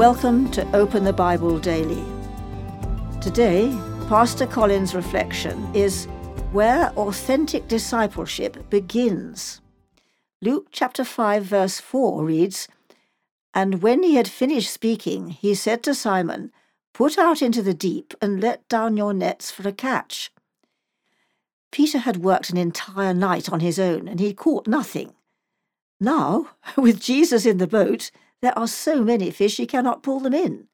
Welcome to Open the Bible Daily. Today, Pastor Colin's reflection is where authentic discipleship begins. Luke chapter 5, verse 4 reads And when he had finished speaking, he said to Simon, Put out into the deep and let down your nets for a catch. Peter had worked an entire night on his own and he caught nothing. Now, with Jesus in the boat, there are so many fish he cannot pull them in.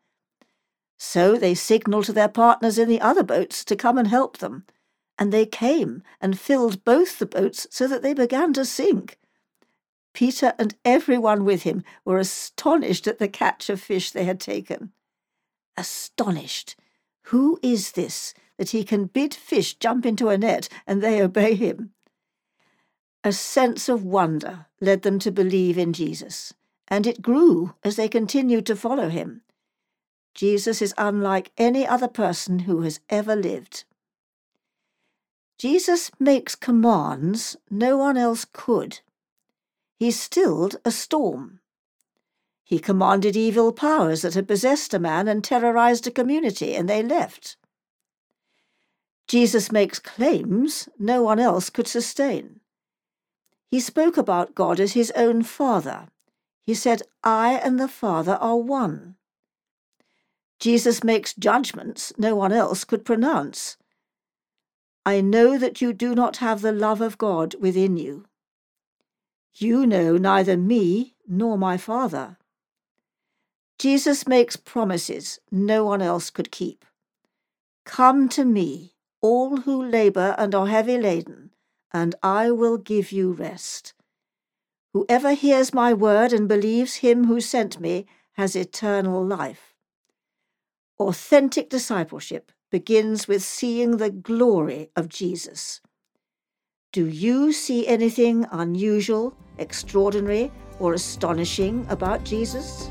So they signalled to their partners in the other boats to come and help them, and they came and filled both the boats so that they began to sink. Peter and everyone with him were astonished at the catch of fish they had taken. Astonished! Who is this that he can bid fish jump into a net and they obey him? A sense of wonder led them to believe in Jesus and it grew as they continued to follow him. Jesus is unlike any other person who has ever lived. Jesus makes commands no one else could. He stilled a storm. He commanded evil powers that had possessed a man and terrorized a community, and they left. Jesus makes claims no one else could sustain. He spoke about God as his own Father, he said, I and the Father are one. Jesus makes judgments no one else could pronounce. I know that you do not have the love of God within you. You know neither me nor my Father. Jesus makes promises no one else could keep. Come to me, all who labour and are heavy laden, and I will give you rest. Whoever hears my word and believes him who sent me has eternal life. Authentic discipleship begins with seeing the glory of Jesus. Do you see anything unusual, extraordinary, or astonishing about Jesus?